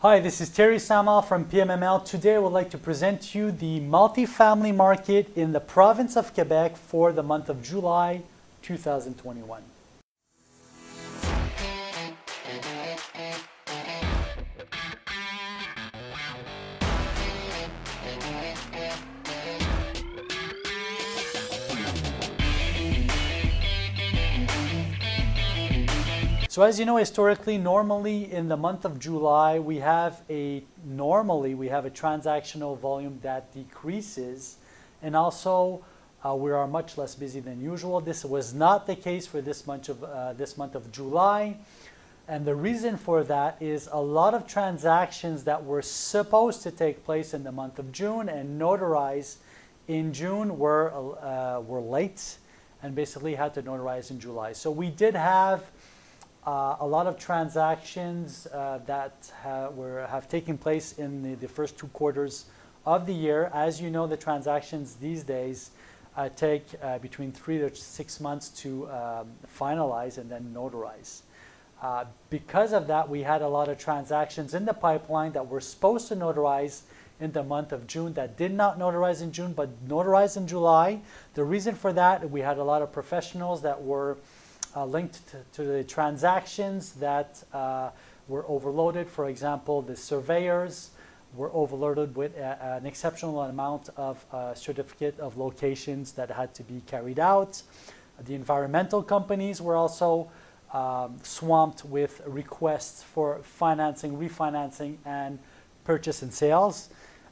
Hi, this is Terry Samal from PMML. Today I would like to present to you the multifamily market in the province of Quebec for the month of July 2021. So as you know, historically, normally in the month of July, we have a, normally we have a transactional volume that decreases and also uh, we are much less busy than usual. This was not the case for this month of, uh, this month of July. And the reason for that is a lot of transactions that were supposed to take place in the month of June and notarize in June were, uh, were late and basically had to notarize in July. So we did have uh, a lot of transactions uh, that ha were, have taken place in the, the, first two quarters of the year. As you know, the transactions these days uh, take uh, between three to six months to um, finalize and then notarize. Uh, because of that, we had a lot of transactions in the pipeline that were supposed to notarize in the month of June that did not notarize in June but notarized in July. The reason for that, we had a lot of professionals that were uh, linked to, to, the transactions that uh, were overloaded. For example, the surveyors were overloaded with a, an exceptional amount of uh, certificate of locations that had to be carried out. The environmental companies were also um, swamped with requests for financing, refinancing, and purchase and sales.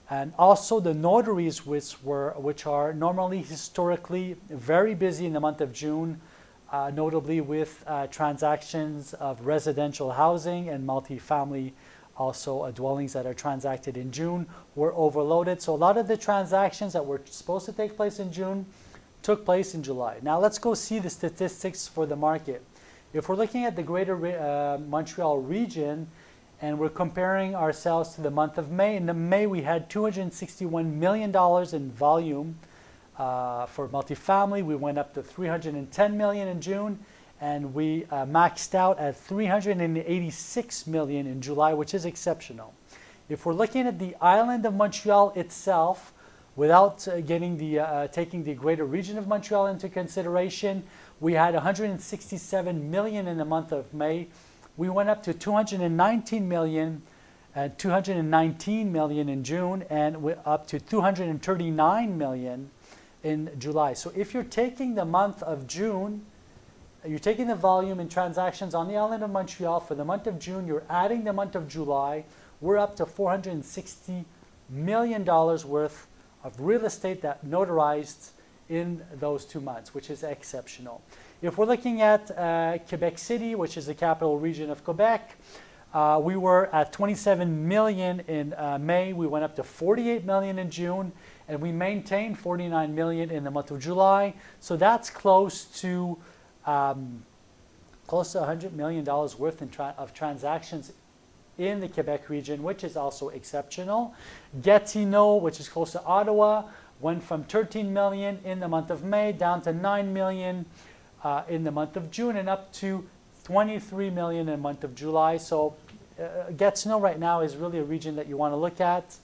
And also the notaries, which, were, which are normally historically very busy in the month of June, uh, notably with uh, transactions of residential housing and multifamily also uh, dwellings that are transacted in June were overloaded. So a lot of the transactions that were supposed to take place in June took place in July. Now let's go see the statistics for the market. If we're looking at the greater uh, Montreal region and we're comparing ourselves to the month of May, in the May we had $261 million in volume uh, for multifamily, we went up to 310 million in June, and we uh, maxed out at 386 million in July, which is exceptional. If we're looking at the island of Montreal itself, without uh, getting the, uh, taking the greater region of Montreal into consideration, we had 167 million in the month of May. We went up to 219 million and 219 million in June, and up to 239 million in July. So if you're taking the month of June, you're taking the volume in transactions on the island of Montreal for the month of June, you're adding the month of July, we're up to $460 million worth of real estate that notarized in those two months, which is exceptional. If we're looking at uh, Quebec City, which is the capital region of Quebec, uh, we were at 27 million in uh, May. We went up to 48 million in June, and we maintained 49 million in the month of July. So that's close to um, close to 100 million dollars worth tra of transactions in the Quebec region, which is also exceptional. Gatineau, which is close to Ottawa, went from 13 million in the month of May down to 9 million uh, in the month of June and up to 23 million in the month of July. So uh, Gatineau right now is really a region that you want to look at.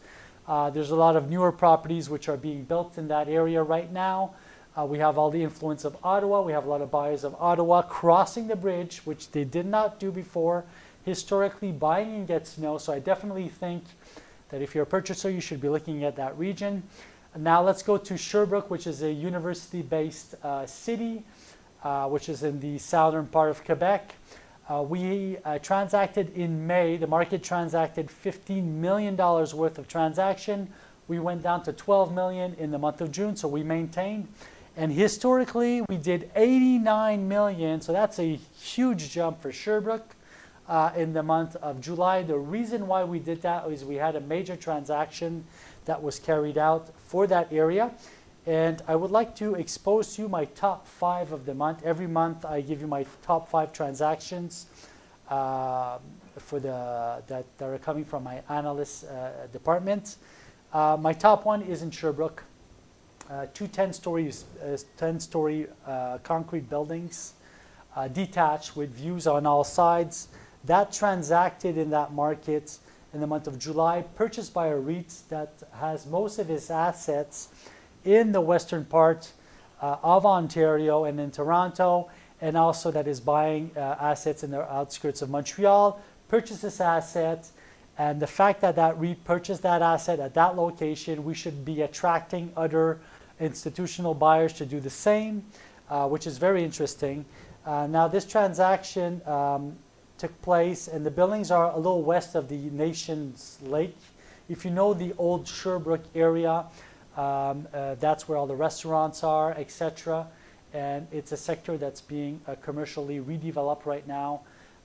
Uh, there's a lot of newer properties which are being built in that area right now. Uh, we have all the influence of Ottawa. We have a lot of buyers of Ottawa crossing the bridge, which they did not do before, historically buying in Gatineau. So I definitely think that if you're a purchaser, you should be looking at that region. Now let's go to Sherbrooke, which is a university-based uh, city, uh, which is in the southern part of Quebec. Uh, we uh, transacted in May, the market transacted $15 million worth of transaction. We went down to 12 million in the month of June, so we maintained. And historically, we did 89 million, so that's a huge jump for Sherbrooke uh, in the month of July. The reason why we did that is we had a major transaction that was carried out for that area. And I would like to expose to you my top five of the month. Every month I give you my top five transactions uh, for the, that, that are coming from my analyst uh, department. Uh, my top one is in Sherbrooke. Uh, two 10 stories, uh, 10 story uh, concrete buildings, detached with views on all sides. That transacted in that market in the month of July, purchased by a REIT that has most of its assets in the western part uh, of Ontario and in Toronto, and also that is buying uh, assets in the outskirts of Montreal, purchased this asset, and the fact that that REIT purchased that asset at that location, we should be attracting other institutional buyers to do the same, uh, which is very interesting. Uh, now, this transaction um, took place, and the buildings are a little west of the Nations Lake. If you know the old Sherbrooke area, um, uh, that's where all the restaurants are, etc. And it's a sector that's being uh, commercially redeveloped right now.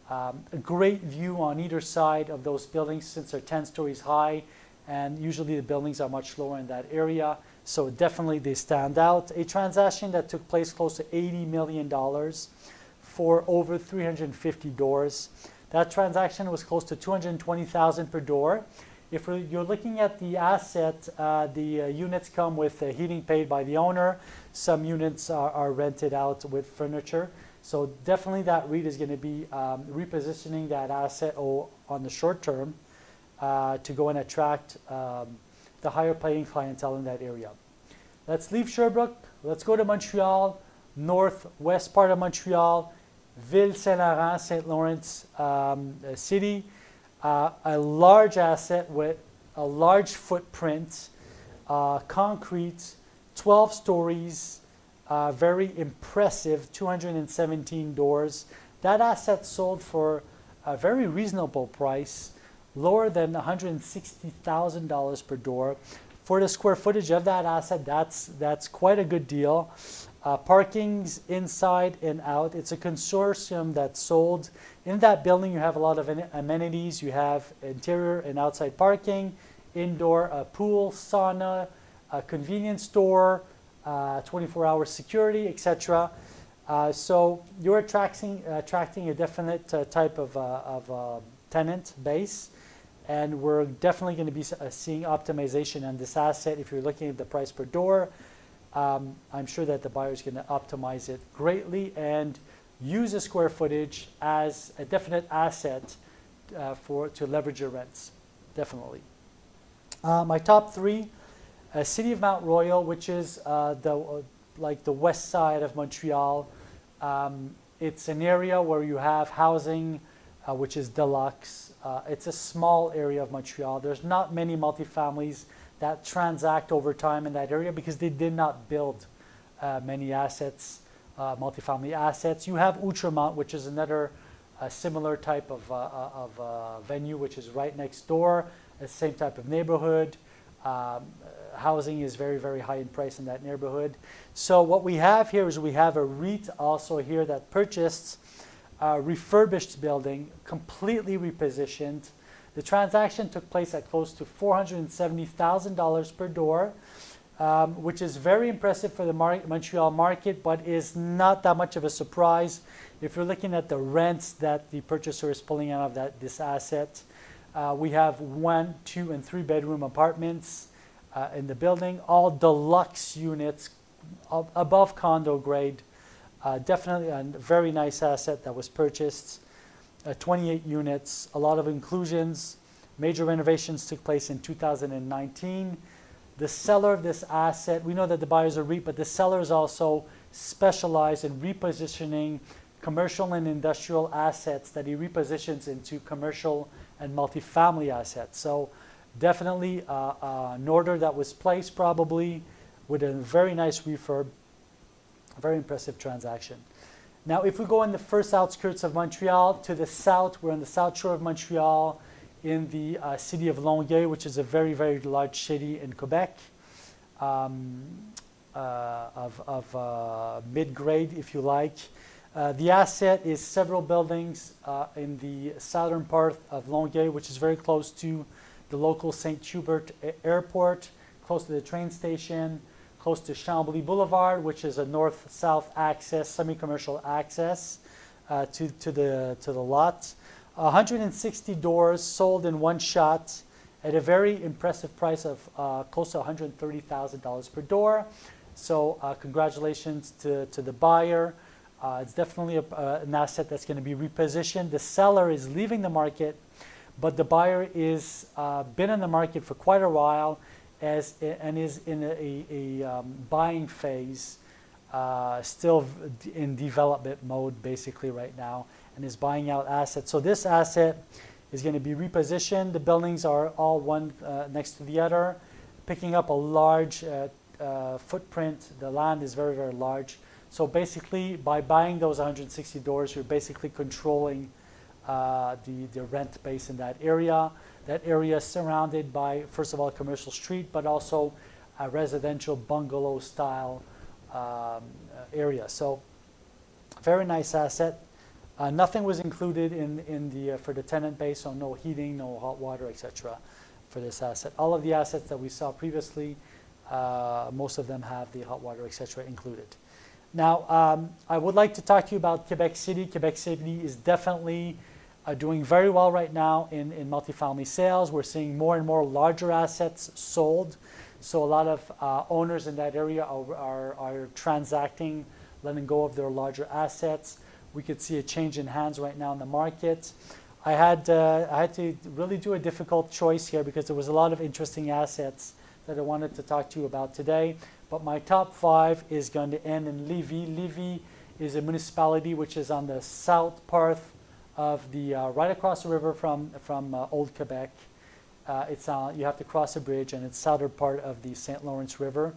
Um, a great view on either side of those buildings since they're 10 stories high, and usually the buildings are much lower in that area. So definitely they stand out. A transaction that took place close to $80 million for over 350 doors. That transaction was close to 220,000 per door. If you're looking at the asset, uh, the uh, units come with uh, heating paid by the owner. Some units are, are, rented out with furniture. So definitely that REIT is going to be um, repositioning that asset on the short term uh, to go and attract um, the higher paying clientele in that area. Let's leave Sherbrooke. Let's go to Montreal, northwest part of Montreal, Ville Saint Laurent, St. Lawrence um, City. Uh, a large asset with a large footprint, uh, concrete, 12 stories, uh, very impressive, 217 doors. That asset sold for a very reasonable price, lower than $160,000 per door for the square footage of that asset, that's, that's quite a good deal. Uh, parking's inside and out. It's a consortium that sold. In that building, you have a lot of amenities. You have interior and outside parking, indoor a pool, sauna, a convenience store, 24-hour uh, security, etc. Uh, so you're attracting, attracting a definite uh, type of, uh, of uh, tenant base and we're definitely going to be uh, seeing optimization on this asset. If you're looking at the price per door, um, I'm sure that the buyer is going to optimize it greatly and use the square footage as a definite asset uh, for to leverage your rents. Definitely. Uh, my top three: uh, City of Mount Royal, which is uh, the uh, like the west side of Montreal. Um, it's an area where you have housing uh, which is deluxe. Uh, it's a small area of Montreal. There's not many multifamilies that transact over time in that area because they did not build uh, many assets, uh, multifamily assets. You have Outremont, which is another uh, similar type of, uh, of venue, which is right next door, the same type of neighborhood. Um, housing is very, very high in price in that neighborhood. So what we have here is we have a REIT also here that purchased uh, refurbished building, completely repositioned. The transaction took place at close to $470,000 per door, um, which is very impressive for the Mar Montreal market, but is not that much of a surprise if you're looking at the rents that the purchaser is pulling out of that, this asset. Uh, we have one, two, and three bedroom apartments uh, in the building, all deluxe units above condo grade. Uh, definitely a very nice asset that was purchased. Uh, 28 units, a lot of inclusions. Major renovations took place in 2019. The seller of this asset, we know that the buyers are REIT, but the seller is also specialized in repositioning commercial and industrial assets that he repositions into commercial and multifamily assets. So definitely uh, uh, an order that was placed probably with a very nice refurb a very impressive transaction. Now, if we go in the first outskirts of Montreal to the south, we're on the south shore of Montreal in the uh, city of Longueuil, which is a very, very large city in Quebec, um, uh, of, of uh, mid-grade, if you like. Uh, the asset is several buildings uh, in the southern part of Longueuil, which is very close to the local St. Hubert Airport, close to the train station, close to Chambly Boulevard, which is a north-south access, semi-commercial access uh, to, to, the, to the lot. 160 doors sold in one shot at a very impressive price of uh, close to $130,000 per door. So uh, congratulations to, to the buyer. Uh, it's definitely a, uh, an asset that's going to be repositioned. The seller is leaving the market, but the buyer is uh, been in the market for quite a while, as and is in a, a, a um, buying phase, uh, still in development mode basically right now, and is buying out assets. So this asset is going to be repositioned. The buildings are all one uh, next to the other, picking up a large uh, uh, footprint. The land is very very large. So basically, by buying those 160 doors, you're basically controlling uh, the, the rent base in that area. That area is surrounded by, first of all, commercial street, but also a residential bungalow style um, area. So very nice asset. Uh, nothing was included in, in the, uh, for the tenant base, so no heating, no hot water, etc. for this asset. All of the assets that we saw previously, uh, most of them have the hot water, etc. included. Now, um, I would like to talk to you about Quebec City. Quebec City is definitely uh, doing very well right now in, in multifamily sales. We're seeing more and more larger assets sold. So a lot of uh, owners in that area are, are, are transacting, letting go of their larger assets. We could see a change in hands right now in the market. I had, uh, I had to really do a difficult choice here because there was a lot of interesting assets that I wanted to talk to you about today. But my top five is going to end in Lévis. Lévis is a municipality which is on the south part of the, uh, right across the river from, from uh, Old Quebec. Uh, it's, uh, you have to cross a bridge and it's southern part of the St. Lawrence River.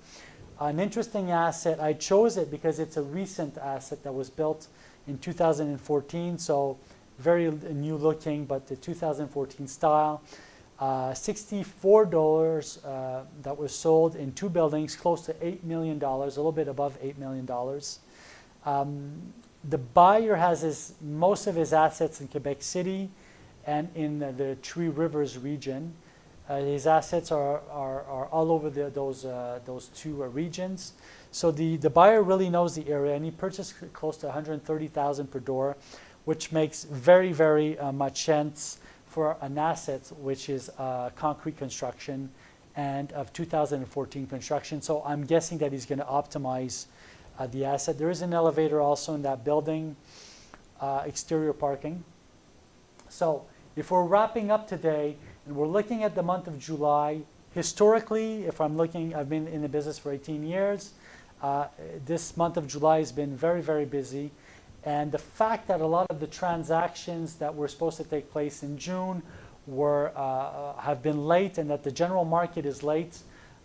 An interesting asset, I chose it because it's a recent asset that was built in 2014, so very new looking, but the 2014 style. Uh, $64 uh, that was sold in two buildings, close to $8 million, a little bit above $8 million. Um, the buyer has his, most of his assets in Quebec City and in the, the Three Rivers region. Uh, his assets are, are, are all over the, those, uh, those two uh, regions. So the, the buyer really knows the area and he purchased close to 130,000 per door, which makes very, very uh, much sense for an asset which is uh, concrete construction and of 2014 construction. So I'm guessing that he's going to optimize uh, the asset. There is an elevator also in that building, uh, exterior parking. So if we're wrapping up today and we're looking at the month of July, historically, if I'm looking, I've been in the business for 18 years. Uh, this month of July has been very, very busy. And the fact that a lot of the transactions that were supposed to take place in June were, uh, have been late and that the general market is late,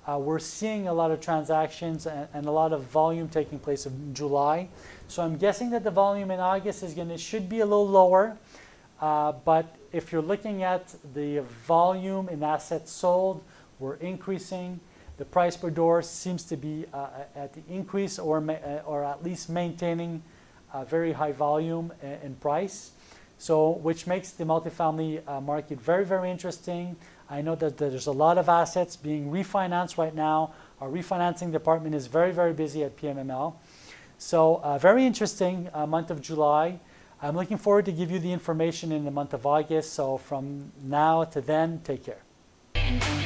uh, we're seeing a lot of transactions and, and, a lot of volume taking place in July. So I'm guessing that the volume in August is going to should be a little lower. Uh, but if you're looking at the volume in assets sold, we're increasing. The price per door seems to be uh, at the increase or, uh, or at least maintaining a very high volume and price. So, which makes the multifamily uh, market very, very interesting. I know that there's a lot of assets being refinanced right now. Our refinancing department is very, very busy at PMML. So, uh, very interesting uh, month of July. I'm looking forward to give you the information in the month of August. So, from now to then, take care.